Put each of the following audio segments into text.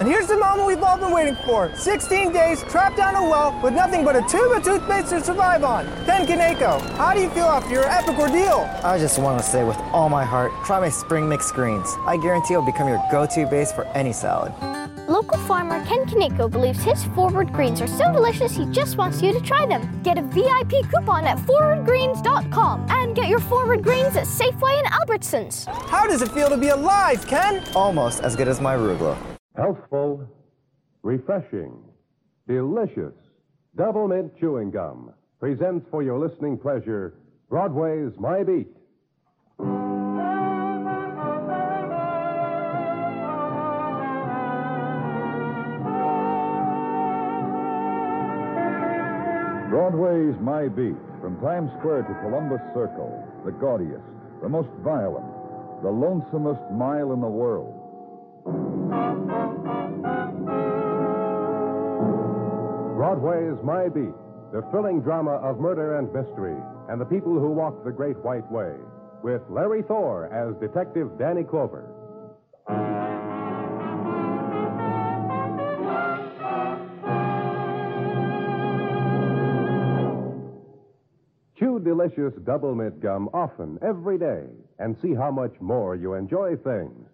And here's the moment we've all been waiting for. 16 days trapped down a well with nothing but a tube of toothpaste to survive on. Ken Kaneko, how do you feel after your epic ordeal? I just want to say with all my heart, try my spring mix greens. I guarantee it'll become your go-to base for any salad. Local farmer Ken Kaneko believes his forward greens are so delicious he just wants you to try them. Get a VIP coupon at forwardgreens.com and get your forward greens at Safeway and Albertsons. How does it feel to be alive, Ken? Almost as good as my arugula. Healthful, refreshing, delicious, double mint chewing gum presents for your listening pleasure Broadway's My Beat. Broadway's My Beat, from Times Square to Columbus Circle, the gaudiest, the most violent, the lonesomest mile in the world. Broadway's My Beat, the thrilling drama of murder and mystery, and the people who walk the Great White Way, with Larry Thor as Detective Danny Clover. Chew delicious double mint gum often, every day, and see how much more you enjoy things.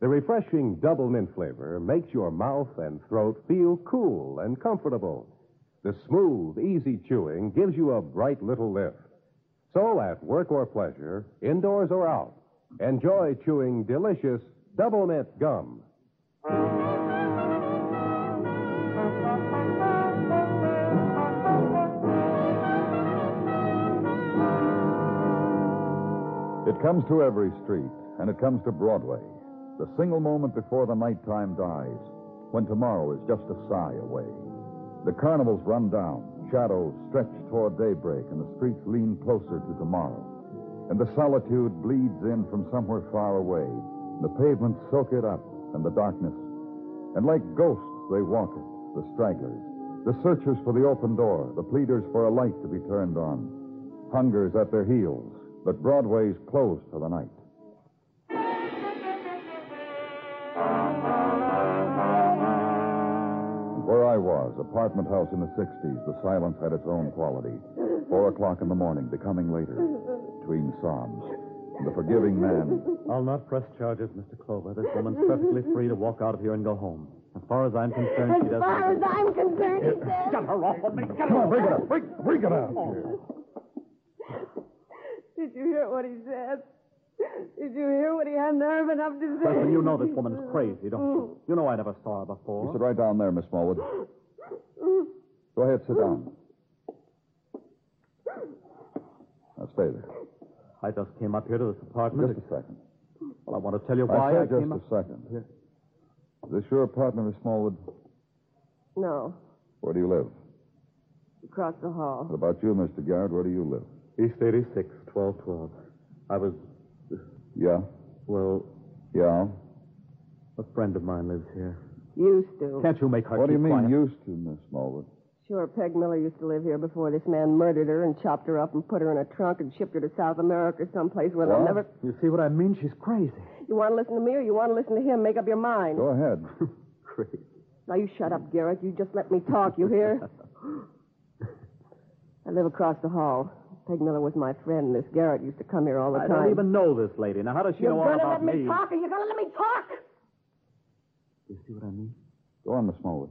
The refreshing double mint flavor makes your mouth and throat feel cool and comfortable. The smooth, easy chewing gives you a bright little lift. So, at work or pleasure, indoors or out, enjoy chewing delicious double mint gum. It comes to every street, and it comes to Broadway. The single moment before the nighttime dies, when tomorrow is just a sigh away. The carnivals run down, shadows stretch toward daybreak, and the streets lean closer to tomorrow. And the solitude bleeds in from somewhere far away. The pavements soak it up, and the darkness. And like ghosts, they walk it, the stragglers, the searchers for the open door, the pleaders for a light to be turned on. Hunger's at their heels, but Broadway's closed for the night. Where I was, apartment house in the 60s, the silence had its own quality. Four o'clock in the morning, becoming later, between sobs. The forgiving man. I'll not press charges, Mr. Clover. This woman's perfectly free to walk out of here and go home. As far as I'm concerned, she doesn't. As far as I'm concerned, he says. Get her off of me. Get Come on, bring it up. Bring, bring it out. Did you hear what he said? Did you hear what he had nerve enough to say? Preston, you know this woman's crazy, don't you? You know I never saw her before. You sit right down there, Miss Smallwood. Go ahead, sit down. Now, stay there. I just came up here to this apartment. Just a second. Well, I want to tell you I why said I, just came a second. Is this your apartment, Miss Smallwood? No, Where do you live? across the hall. What about you, Mr. Garrett? Where do you live? East 86, 1212. I was, Yeah? well, Yeah? A friend of mine lives here. Used to. Can't you make her What do you keep mean, quiet? used to, Miss Smallwood? Sure, Peg Miller used to live here before this man murdered her and chopped her up and put her in a trunk and shipped her to South America or someplace where they'll What? never. You see what I mean? She's crazy. You want to listen to me or you want to listen to him? Make up your mind. Go ahead. Crazy. Now you shut up, Garrett. You just let me talk, you hear? I live across the hall. Peg Miller was my friend. And this Garrett used to come here all the I time. I don't even know this lady. Now, how does she You're know all gonna let me talk or you're gonna let me talk? You see what I mean? Go on, Miss Smallwood.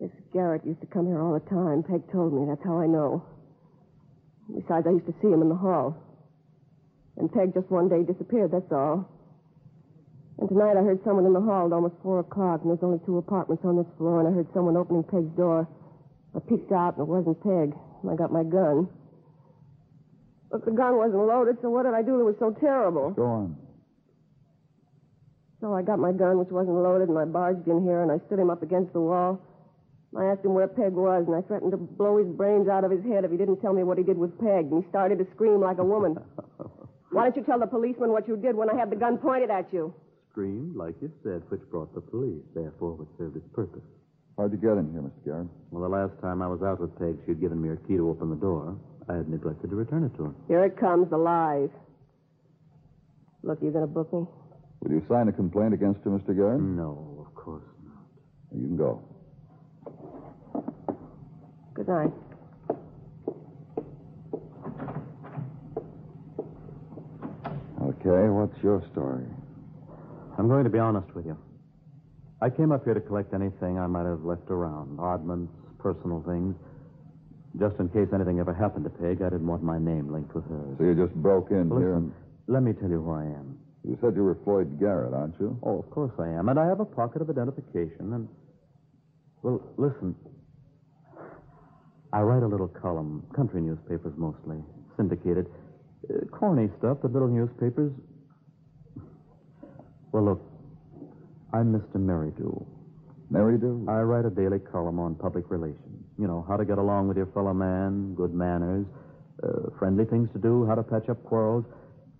Miss Garrett used to come here all the time. Peg told me. That's how I know. Besides, I used to see him in the hall. And Peg just one day disappeared, that's all. And tonight I heard someone in the hall at almost four o'clock, and there's only two apartments on this floor, and I heard someone opening Peg's door. I peeked out, and it wasn't Peg. I got my gun. But the gun wasn't loaded, so what did I do that was so terrible? Go on. So I got my gun, which wasn't loaded, and I barged in here, and I stood him up against the wall. I asked him where Peg was, and I threatened to blow his brains out of his head if he didn't tell me what he did with Peg, and he started to scream like a woman. Why don't you tell the policeman what you did when I had the gun pointed at you? Screamed, like you said, which brought the police, therefore, which served its purpose. How'd you get in here, Mr. Garrett? Well, the last time I was out with Peg, she'd given me her key to open the door. I had neglected to return it to her. Here it comes, alive. Look, you gonna book me? Will you sign a complaint against her, Mr. Garrett? No, of course not. You can go. Good night. Okay, what's your story? I'm going to be honest with you. I came up here to collect anything I might have left around oddments, personal things. Just in case anything ever happened to Peg, I didn't want my name linked with hers. So you just broke in Listen, here and. let me tell you who I am. You said you were Floyd Garrett, aren't you? Oh, of course I am. And I have a pocket of identification. And, well, listen. I write a little column, country newspapers mostly, syndicated. Uh, corny stuff that little newspapers. Well, look, I'm Mr. Merridew. Merridew? I write a daily column on public relations. You know, how to get along with your fellow man, good manners, uh, friendly things to do, how to patch up quarrels.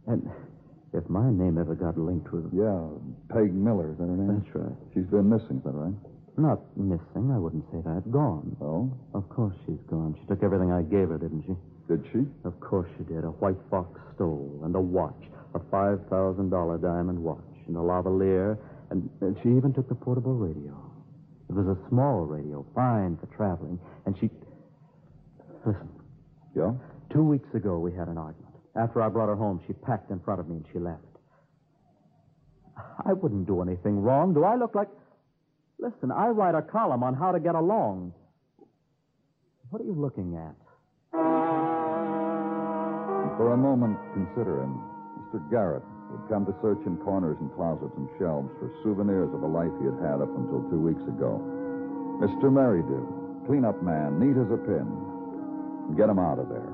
And if my name ever got linked with. Yeah, Peg Miller, is that her name? That's right. She's been missing, is that right? Not missing, I wouldn't say that. Gone. Oh? Of course she's gone. She took everything I gave her, didn't she? Did she? Of course she did. A white fox stole, and a watch, a $5,000 diamond watch, and a lavalier, and, she even took the portable radio. It was a small radio, fine for traveling, and she. Listen. Yeah? Two weeks ago, we had an argument. After I brought her home, she packed in front of me and she left. I wouldn't do anything wrong. Do I look like. Listen, I write a column on how to get along. What are you looking at? For a moment, consider him. Mr. Garrett had come to search in corners and closets and shelves for souvenirs of a life he had had up until two weeks ago. Mr. Merridew, clean-up man, neat as a pin. Get him out of there.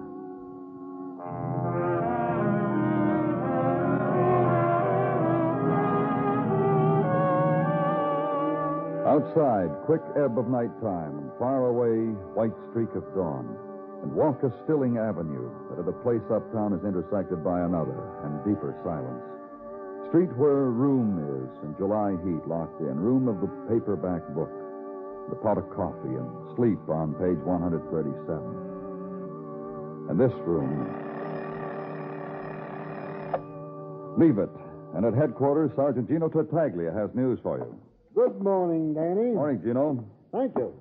Outside, quick ebb of nighttime, and far away, white streak of dawn. And walk a stilling avenue that at a place uptown is intersected by another and deeper silence. Street where room is and July heat locked in, room of the paperback book, the pot of coffee, and sleep on page 137. And this room. Leave it. And at headquarters, Sergeant Gino Tartaglia has news for you. Good morning, Danny. Morning, Gino. Thank you.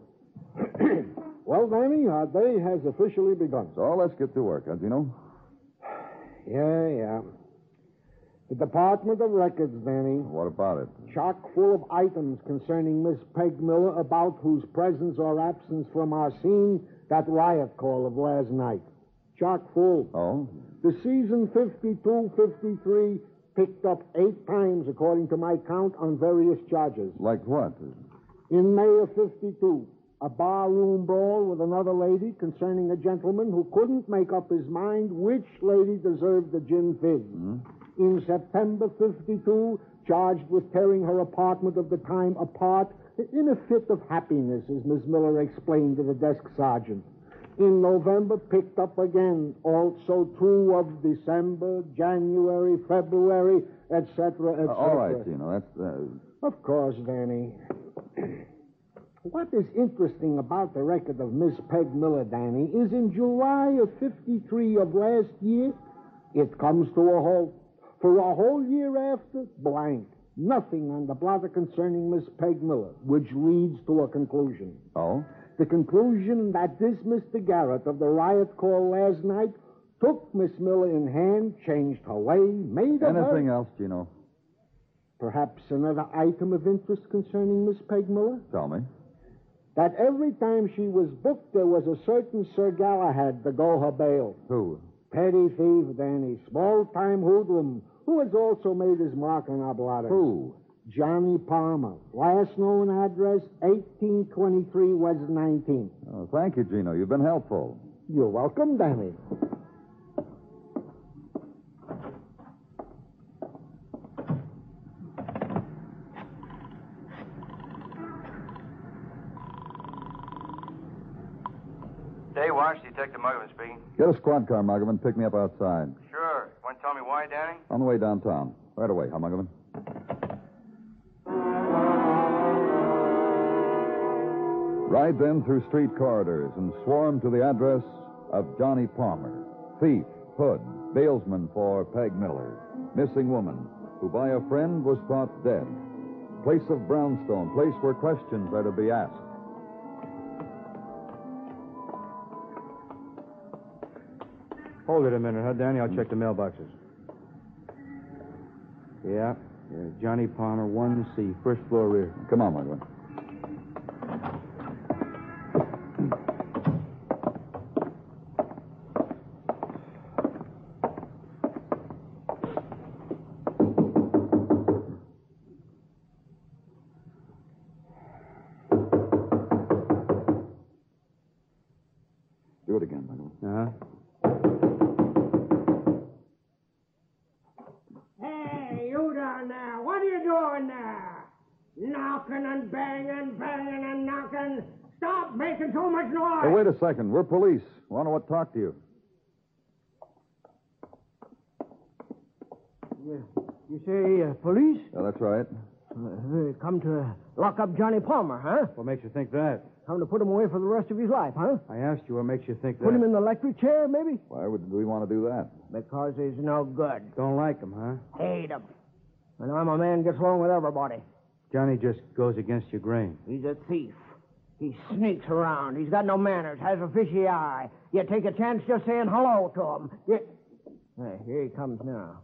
well, Danny, our day has officially begun. So let's get to work, huh, Gino? Yeah, yeah. The Department of Records, Danny. What about it? Chock full of items concerning Miss Peg Miller, about whose presence or absence from our scene that riot call of last night. Chock full. Oh? The season 52 53 picked up eight times, according to my count, on various charges. Like what? In May of 52, a barroom brawl with another lady concerning a gentleman who couldn't make up his mind which lady deserved the gin fizz. Hmm? In September 52, charged with tearing her apartment of the time apart in a fit of happiness, as Miss Miller explained to the desk sergeant. In November, picked up again. Also true of December, January, February, etc., etc. Uh, all right, Gino. That's. Uh... Of course, Danny. What is interesting about the record of Miss Peg Miller, Danny, is in July of 53 of last year, it comes to a halt. For a whole year after, blank. Nothing on the blotter concerning Miss Peg Miller, which leads to a conclusion. Oh? The conclusion that this Mr. Garrett of the riot call last night took Miss Miller in hand, changed her way, made of Anything her... else, Gino? Perhaps another item of interest concerning Miss Peg Miller? Tell me. That every time she was booked, there was a certain Sir Galahad to go her bail. Who? Petty thief, Danny. Small-time hoodlum, who has also made his mark on our blotters. Who? Johnny Palmer. Last known address, 1823 West 19th. Oh, thank you, Gino. You've been helpful. You're welcome, Danny. Day Muggavan speaking. Get a squad car, Muggavan. Pick me up outside. Sure. Want to tell me why, Danny? On the way downtown. Right away, huh, Muggavan? Ride then through street corridors and swarm to the address of Johnny Palmer, thief, hood, bailsman for Peg Miller, missing woman, who by a friend was thought dead. Place of brownstone, place where questions are to be asked. Hold it a minute, huh, Danny? I'll check the mailboxes. Yeah, yeah Johnny Palmer, 1C, first floor rear. Come on, Muggavan. Stop making so much noise. Hey, wait a second. We're police. Want to talk to you. You, you say uh, police? Yeah, that's right. Uh, come to lock up Johnny Palmer, huh? What makes you think that? Come to put him away for the rest of his life, huh? I asked you what makes you think that. Put him in the electric chair, maybe? Why would we want to do that? Because he's no good. Don't like him, huh? Hate him. And I'm a man gets along with everybody. Johnny just goes against your grain. He's a thief. He sneaks around. He's got no manners, has a fishy eye. You take a chance just saying hello to him. You... Hey, here he comes now.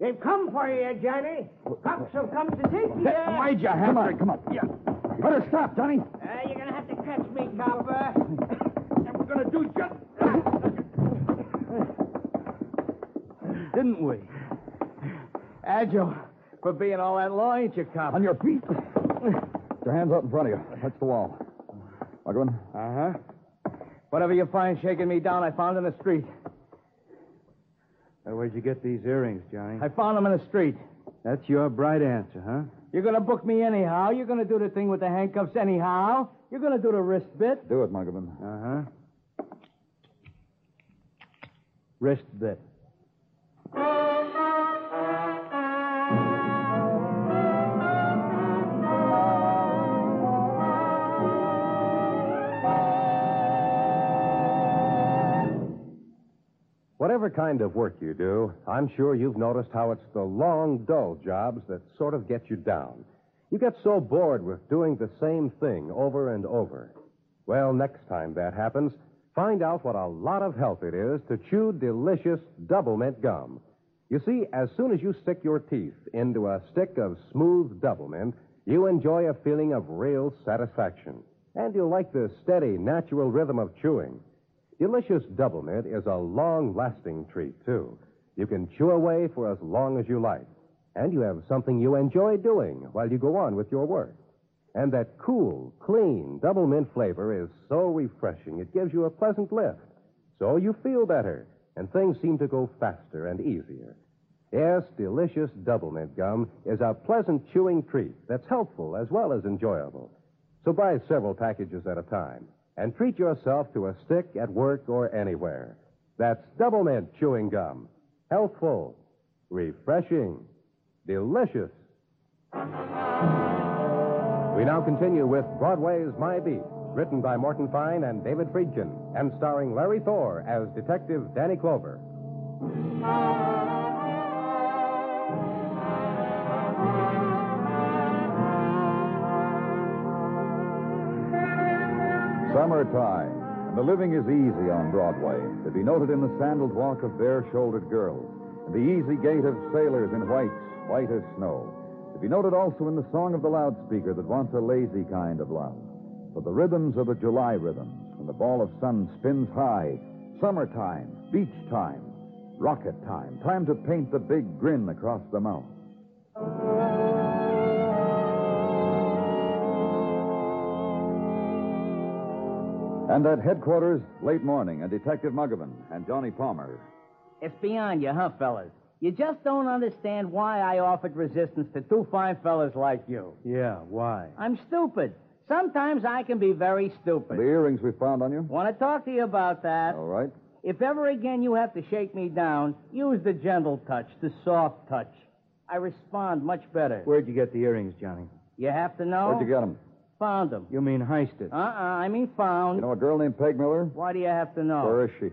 They've come for you, Johnny. Cops have come to take you. Why'd you have Come on, come on. Yeah. Better stop, Johnny. Uh, you're going to have to catch me, copper. And we're going to do just... that. Didn't we? Agile for being all that law, ain't you, cop? On your feet. Put your hands up in front of you. Touch the wall. Muggavan? Uh-huh. Whatever you find shaking me down, I found in the street. Uh, where'd you get these earrings, Johnny? I found them in the street. That's your bright answer, huh? You're going to book me anyhow. You're going to do the thing with the handcuffs anyhow. You're going to do the wrist bit. Do it, Muggavan. Uh-huh. Wrist bit. Whatever kind of work you do, I'm sure you've noticed how it's the long, dull jobs that sort of get you down. You get so bored with doing the same thing over and over. Well, next time that happens, find out what a lot of help it is to chew delicious double mint gum. You see, as soon as you stick your teeth into a stick of smooth double mint, you enjoy a feeling of real satisfaction. And you'll like the steady, natural rhythm of chewing. Delicious Double Mint is a long lasting treat, too. You can chew away for as long as you like. And you have something you enjoy doing while you go on with your work. And that cool, clean double mint flavor is so refreshing, it gives you a pleasant lift. So you feel better, and things seem to go faster and easier. Yes, delicious double mint gum is a pleasant chewing treat that's helpful as well as enjoyable. So buy several packages at a time. And treat yourself to a stick at work or anywhere. That's Double Mint Chewing Gum. Healthful, refreshing, delicious. We now continue with Broadway's My Beat, written by Morton Fine and David Friedkin, and starring Larry Thor as Detective Danny Clover. Summertime, and the living is easy on Broadway, to be noted in the sandaled walk of bare shouldered girls, and the easy gait of sailors in whites, white as snow. To be noted also in the song of the loudspeaker that wants a lazy kind of love. For the rhythms are the July rhythms, when the ball of sun spins high. Summertime, beach time, rocket time, time to paint the big grin across the mouth. And at headquarters, late morning, and Detective Muggavan and Johnny Palmer. It's beyond you, huh, fellas? You just don't understand why I offered resistance to two fine fellas like you. Yeah, why? I'm stupid. Sometimes I can be very stupid. The earrings we found on you? Want to talk to you about that? All right. If ever again you have to shake me down, use the gentle touch, the soft touch. I respond much better. Where'd you get the earrings, Johnny? You have to know? Where'd you get them? Found them. You mean heisted? Uh-uh, I mean found. You know a girl named Peg Miller? Why do you have to know? Where is she?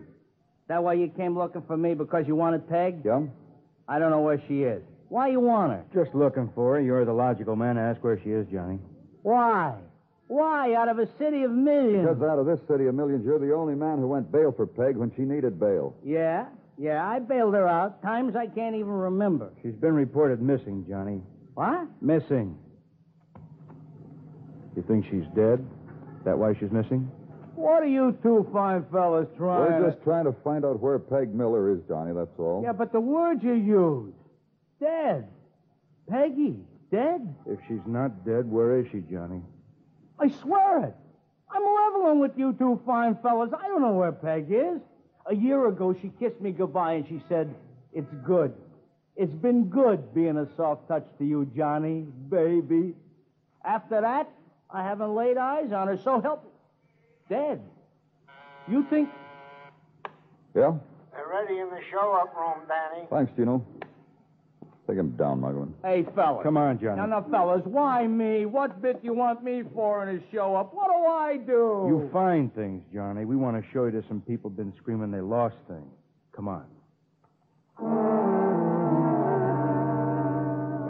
That why you came looking for me because you wanted Peg? Yeah? I don't know where she is. Why you want her? Just looking for her. You're the logical man to ask where she is, Johnny. Why? Why, out of a city of millions? Because out of this city of millions, you're the only man who went bail for Peg when she needed bail. Yeah, yeah, I bailed her out. Times I can't even remember. She's been reported missing, Johnny. What? Missing. You think she's dead? Is that why she's missing? What are you two fine fellas trying We're just trying to find out where Peg Miller is, Johnny, that's all. Yeah, but the words you use. Dead. Peggy, dead? If she's not dead, where is she, Johnny? I swear it. I'm leveling with you two fine fellas. I don't know where Peg is. A year ago, she kissed me goodbye and she said, It's good. It's been good being a soft touch to you, Johnny, baby. After that, I haven't laid eyes on her, so help. me. Dead. You think. Yeah? They're ready in the show-up room, Danny. Thanks, Gino. Take him down, Muggavan. Hey, fellas. Come on, Johnny. Now, now, fellas, why me? What bit you want me for in a show up? What do I do? You find things, Johnny. We want to show you to some people been screaming they lost things. Come on.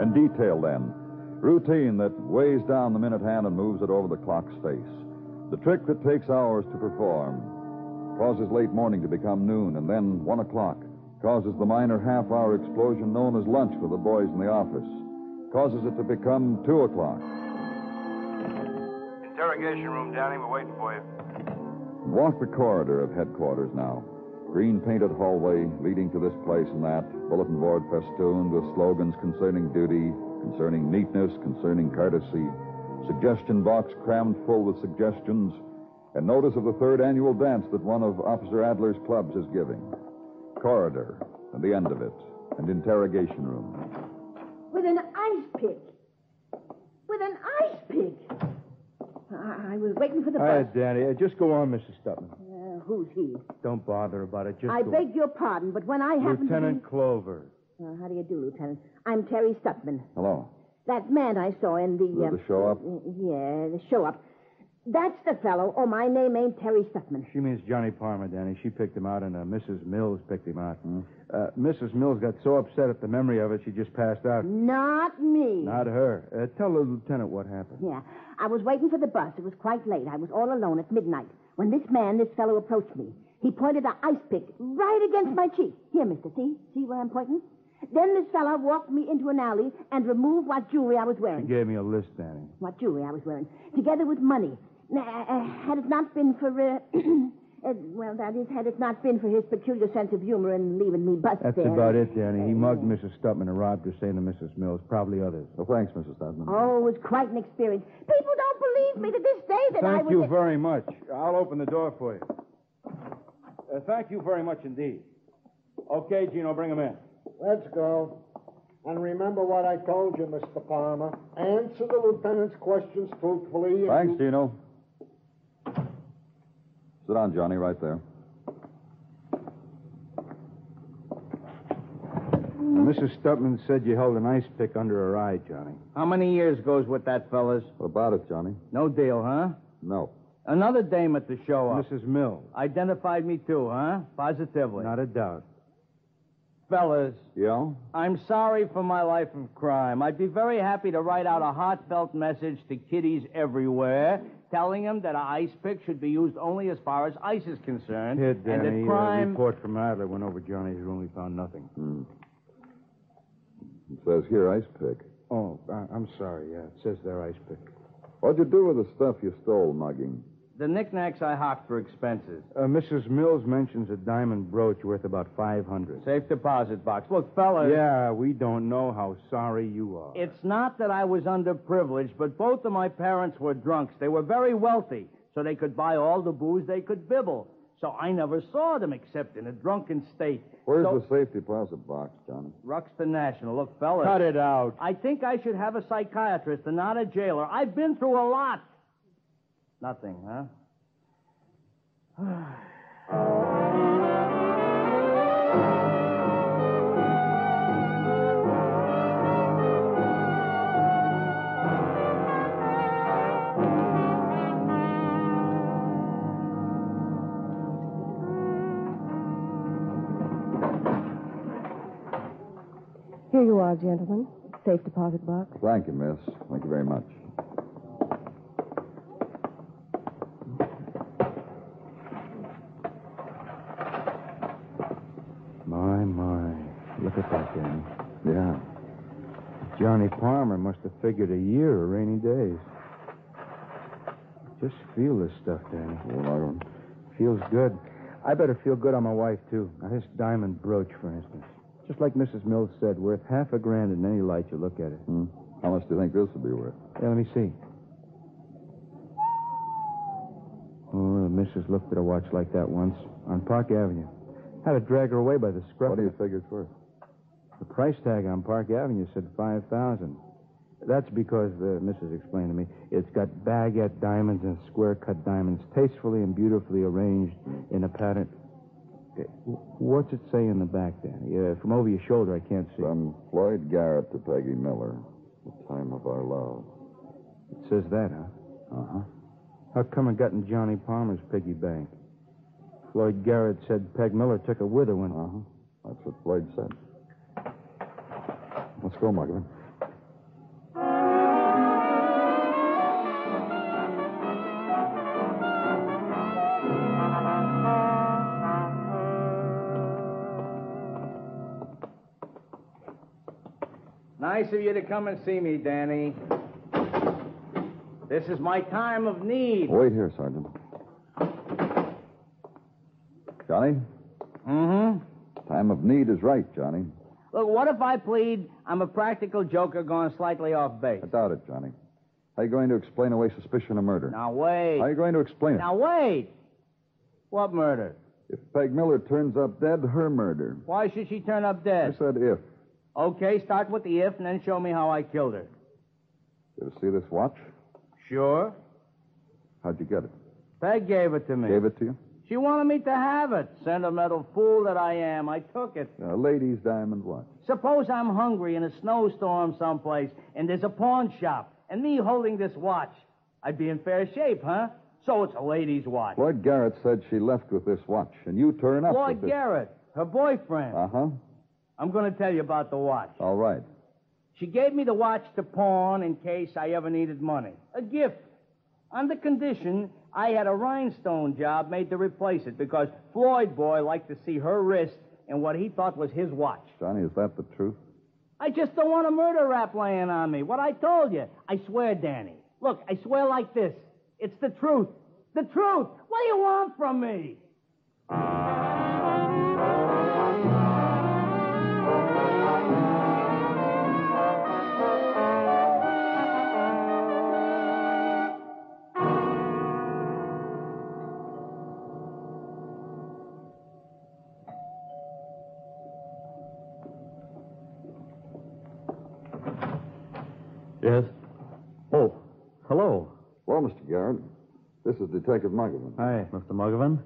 In detail, then. Routine that weighs down the minute hand and moves it over the clock's face. The trick that takes hours to perform causes late morning to become noon and then one o'clock. Causes the minor half hour explosion known as lunch for the boys in the office. Causes it to become two o'clock. Interrogation room, Danny. We're waiting for you. Walk the corridor of headquarters now. Green painted hallway leading to this place and that. Bulletin board festooned with slogans concerning duty, concerning neatness, concerning courtesy. Suggestion box crammed full with suggestions. And notice of the third annual dance that one of Officer Adler's clubs is giving. Corridor, and the end of it, and interrogation room. With an ice pick. With an ice pick. I, I was waiting for the All right, bus. Danny. Uh, just go on, Mrs. Stutman. Uh, who's he? Don't bother about it. Just I go. beg your pardon, but when I happen Lieutenant to Clover. Be... Uh, how do you do, Lieutenant? I'm Terry Stutman. Hello. That man I saw in the... The- uh, the show-up? Yeah, the show-up. That's the fellow. Oh, my name ain't Terry Stutman. She means Johnny Palmer, Danny. She picked him out, and uh, Mrs. Mills picked him out. Hmm? Uh, Mrs. Mills got so upset at the memory of it, she just passed out. Not me. Not her. Uh, tell the lieutenant what happened. Yeah. I was waiting for the bus. It was quite late. I was all alone at midnight when this man, this fellow, approached me. He pointed an ice pick right against my cheek. Here, mister. See? See where I'm pointing? Then this fellow walked me into an alley and removed what jewelry I was She wearing. gave me a list, Danny. What jewelry I was wearing. Together with money. Now, uh, had it not been for, uh, uh, well, that is, had it not been for his peculiar sense of humor and leaving me bust That's there. about it, Danny. He mugged Mrs. Stutman and robbed her, saying to Mrs. Mills. Probably others. Well, thanks, Mrs. Stutman. Oh, it was quite an experience. People don't believe me to this day that I Thank was. you very much. I'll open the door for you. Uh, thank you very much indeed. Okay, Gino, bring him in. Let's go. And remember what I told you, Mr. Palmer. Answer the lieutenant's questions truthfully. and Thanks, you- Gino. Sit down, Johnny, right there. Mrs. Stutman said you held an ice pick under her eye, Johnny. How many years goes with that, fellas? What about it, Johnny? No deal, huh? No. Another dame at the show up. Mrs. Mills. Identified me too, huh? Positively. Not a doubt. Fellas, Yeah? I'm sorry for my life of crime. I'd be very happy to write out a heartfelt message to kiddies everywhere, telling them that an ice pick should be used only as far as ice is concerned, Here, and Danny. that A report from Adler went over Johnny's room. He found nothing. Hmm. It says here ice pick. Oh, I- I'm sorry. Yeah, it says there ice pick. What'd you do with the stuff you stole, Mugging? The knickknacks I hocked for expenses. Uh, Mrs. Mills mentions a diamond brooch worth about 500 Safe deposit box. Look, fellas. Yeah, we don't know how sorry you are. It's not that I was underprivileged, but both of my parents were drunks. They were very wealthy, so they could buy all the booze they could bibble. So I never saw them except in a drunken state. Where's so, the safe deposit box, Johnny? Ruxton National. Look, fellas. Cut it out. I think I should have a psychiatrist and not a jailer. I've been through a lot. Nothing, huh? Here you are, gentlemen. Safe deposit box. Thank you, miss. Thank you very much. My, my. Look at that, Danny. Yeah. Johnny Palmer must have figured a year of rainy days. Just feel this stuff, Danny. Well, I don't. Feels good. I better feel good on my wife, too. Now, this diamond brooch, for instance. Just like Mrs. Mills said, worth half a grand in any light you look at it. Hmm. How much do you think this would be worth? Yeah, let me see. Oh, the missus looked at a watch like that once on Park Avenue. Had to drag her away by the scruff. What do you figure it's worth? The price tag on Park Avenue said five thousand. That's because the missus explained to me it's got baguette diamonds and square cut diamonds, tastefully and beautifully arranged in a pattern. Eh, What's it say in the back, Danny? Uh, from over your shoulder, I can't see. From Floyd Garrett to Peggy Miller. The time of our love. It says that, huh? Uh huh. How come it got in Johnny Palmer's piggy bank? Floyd Garrett said Peg Miller took it with her when. Uh huh. That's what Floyd said. Let's go, Muggavan. Nice of you to come and see me, Danny. This is my time of need. Wait here, Sergeant. Johnny? Mm-hmm. Time of need is right, Johnny. Look, what if I plead I'm a practical joker going slightly off base? I doubt it, Johnny. How are you going to explain away suspicion of murder? Now, wait. How are you going to explain it? Now, wait. What murder? If Peg Miller turns up dead, her murder. Why should she turn up dead? I said if. Okay, start with the if and then show me how I killed her. You ever see this watch? Sure. How'd you get it? Peg gave it to me. Gave it to you? She wanted me to have it. Sentimental fool that I am. I took it. A lady's diamond watch. Suppose I'm hungry in a snowstorm someplace and there's a pawn shop and me holding this watch. I'd be in fair shape, huh? So it's a lady's watch. Floyd Garrett said she left with this watch, and you turn up Floyd with this. Garrett, her boyfriend. Uh huh. I'm going to tell you about the watch. All right. She gave me the watch to pawn in case I ever needed money. A gift. On the condition I had a rhinestone job made to replace it because Floyd boy liked to see her wrist and what he thought was his watch. Johnny, is that the truth? I just don't want a murder rap laying on me. What I told you. I swear, Danny. Look, I swear like this. It's the truth. The truth. What do you want from me? Yes? Oh, hello. Well, Mr. Garrett, This is Detective Muggavan. Hi. Mr. Muggavan?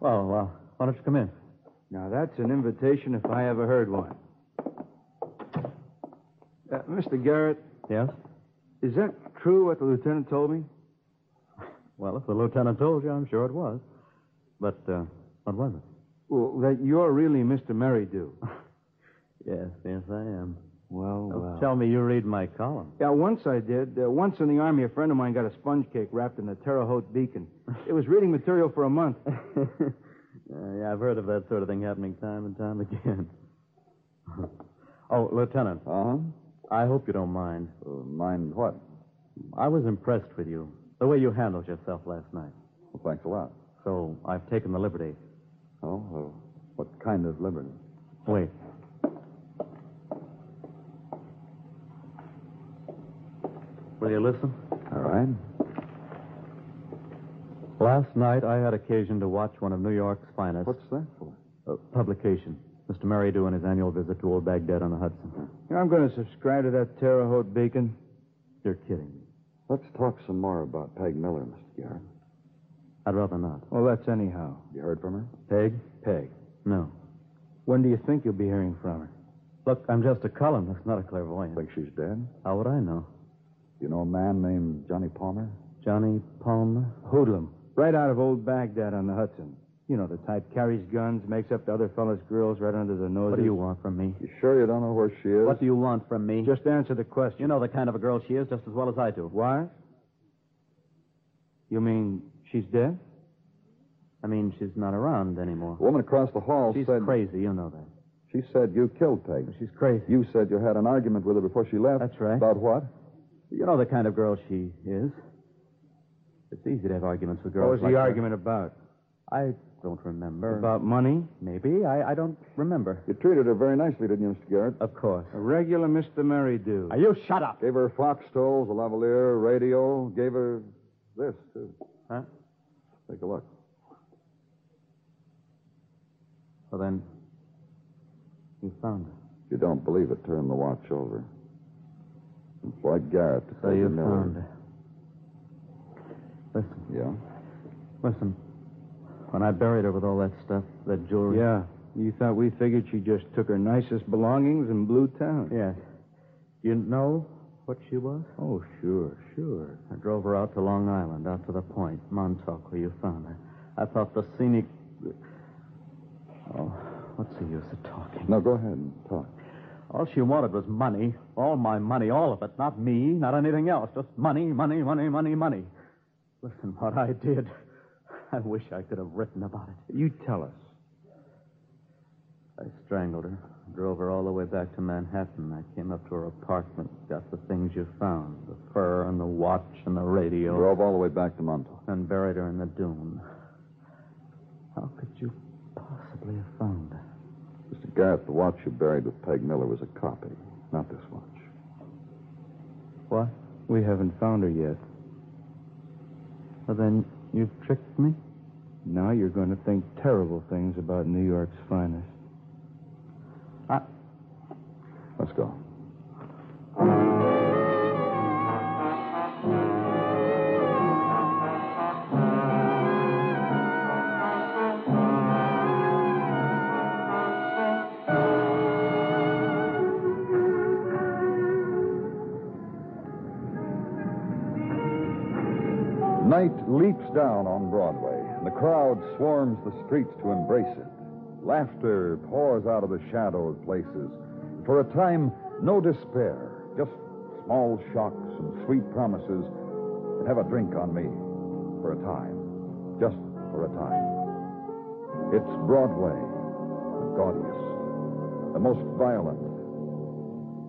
Well, uh, why don't you come in? Now, that's an invitation if I ever heard one. Uh, Mr. Garrett. Yes? Is that true what the lieutenant told me? Well, if the lieutenant told you, I'm sure it was. But, uh, what was it? Well, that you're really Mr. Merrydew. Yes, yes, I am. Well, Don't well. Tell me you read my column. Yeah, once I did. Uh, once in the Army, a friend of mine got a sponge cake wrapped in a Terre Haute beacon. It was reading material for a month. Uh, yeah, I've heard of that sort of thing happening time and time again. oh, Lieutenant. Uh huh. I hope you don't mind. Uh, mind what? I was impressed with you. The way you handled yourself last night. Well, thanks a lot. So I've taken the liberty. Oh, well, what kind of liberty? Wait. Will you listen? All right. Last night, I had occasion to watch one of New York's finest. What's that for? Uh, publication. Mr. Merrydew on his annual visit to Old Baghdad on the Hudson. You know, I'm going to subscribe to that Terre Haute beacon. You're kidding me. Let's talk some more about Peg Miller, Mr. Garrett. I'd rather not. Well, that's anyhow. You heard from her? Peg? Peg. No. When do you think you'll be hearing from her? Look, I'm just a columnist, not a clairvoyant. Think she's dead? How would I know? You know a man named Johnny Palmer? Johnny Palmer? Hoodlum. Right out of old Baghdad on the Hudson. You know the type. Carries guns, makes up to other fellas' girls right under their noses. What do you want from me? You sure you don't know where she is? What do you want from me? Just answer the question. You know the kind of a girl she is just as well as I do. Why? You mean she's dead? I mean, she's not around anymore. A woman across the hall She's said. crazy, you know that. She said you killed Peg. She's crazy. You said you had an argument with her before she left. That's right. About what? You know the kind of girl she is. It's easy to have arguments with girls. What was like the her. argument about? I don't remember. About money? Maybe. I, I don't remember. You treated her very nicely, didn't you, Mr. Garrett? Of course. A regular Mr. Merrydew. Are you shut up? Gave her fox stoles, a lavalier, radio. Gave her this, too. Huh? Take a look. Well, then, you found her. If you don't believe it, turn the watch over. Floyd Garrett. to So you found her. Listen, Yeah? listen. When I buried her with all that stuff, that jewelry. Yeah. You thought we figured she just took her nicest belongings and blew town? Yes. You know what she was? Oh, sure, sure. I drove her out to Long Island, out to the point, Montauk, where you found her. I thought the scenic. Oh, what's the use of talking? No, go ahead and talk. All she wanted was money. All my money, all of it. Not me, not anything else. Just money, money, money, money, money. Listen, what I did. I wish I could have written about it. You tell us. I strangled her, drove her all the way back to Manhattan. I came up to her apartment, got the things you found the fur and the watch and the radio, Drove all the way back to Montauk. and buried her in the dune. How could you possibly have found her? Garrett, the watch you buried with Peg Miller was a copy, not this watch. What? We haven't found her yet. Well, then you've tricked me? Now you're going to think terrible things about New York's finest. I... Let's go. Leaps down on Broadway, and the crowd swarms the streets to embrace it. Laughter pours out of the shadowed places. For a time, no despair, just small shocks and sweet promises that have a drink on me for a time, just for a time. It's Broadway, the gaudiest, the most violent,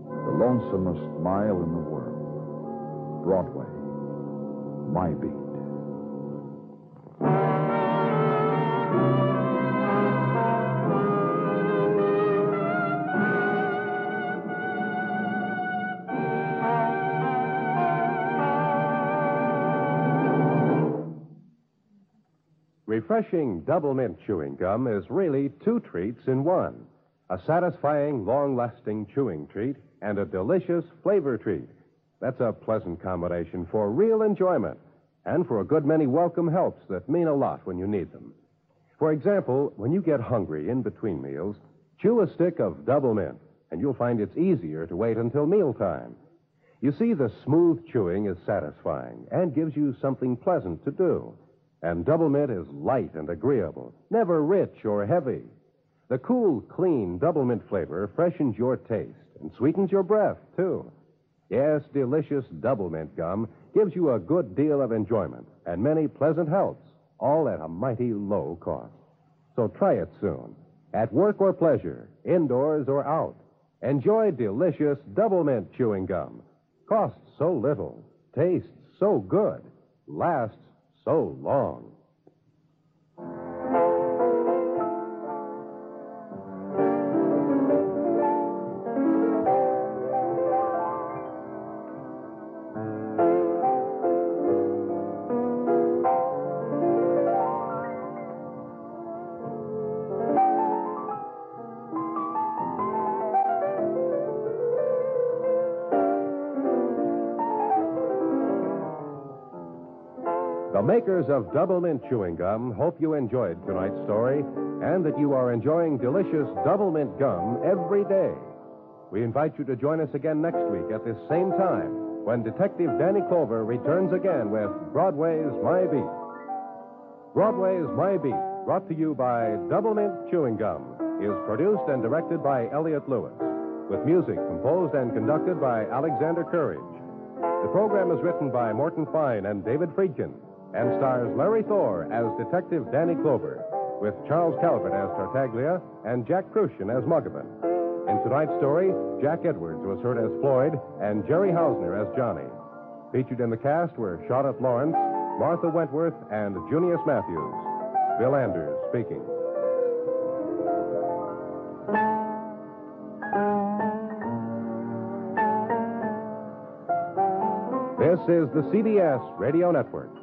the lonesomest mile in the world. Broadway, my beat. Refreshing double mint chewing gum is really two treats in one a satisfying, long lasting chewing treat and a delicious flavor treat. That's a pleasant combination for real enjoyment. and for a good many welcome helps that mean a lot when you need them. For example, when you get hungry in between meals, chew a stick of double mint, and you'll find it's easier to wait until mealtime. You see, the smooth chewing is satisfying and gives you something pleasant to do. And double mint is light and agreeable, never rich or heavy. The cool, clean double mint flavor freshens your taste and sweetens your breath, too. Yes, delicious double mint gum gives you a good deal of enjoyment and many pleasant helps, all at a mighty low cost. So try it soon. At work or pleasure, indoors or out. Enjoy delicious double mint chewing gum. Costs so little, tastes so good, lasts so long. Makers of Double Mint Chewing Gum hope you enjoyed tonight's story and that you are enjoying delicious Double Mint Gum every day. We invite you to join us again next week at this same time when Detective Danny Clover returns again with Broadway's My Beat. Broadway's My Beat, brought to you by Double Mint Chewing Gum, is produced and directed by Elliott Lewis, with music composed and conducted by Alexander Courage. The program is written by Morton Fine and David Friedkin and stars Larry Thor as Detective Danny Clover, with Charles Calvert as Tartaglia and Jack Kruschen as Muggavan. In tonight's story, Jack Edwards was heard as Floyd and Jerry Hausner as Johnny. Featured in the cast were Charlotte Lawrence, Martha Wentworth, and Junius Matthews. Bill Anders speaking. This is the CBS Radio Network.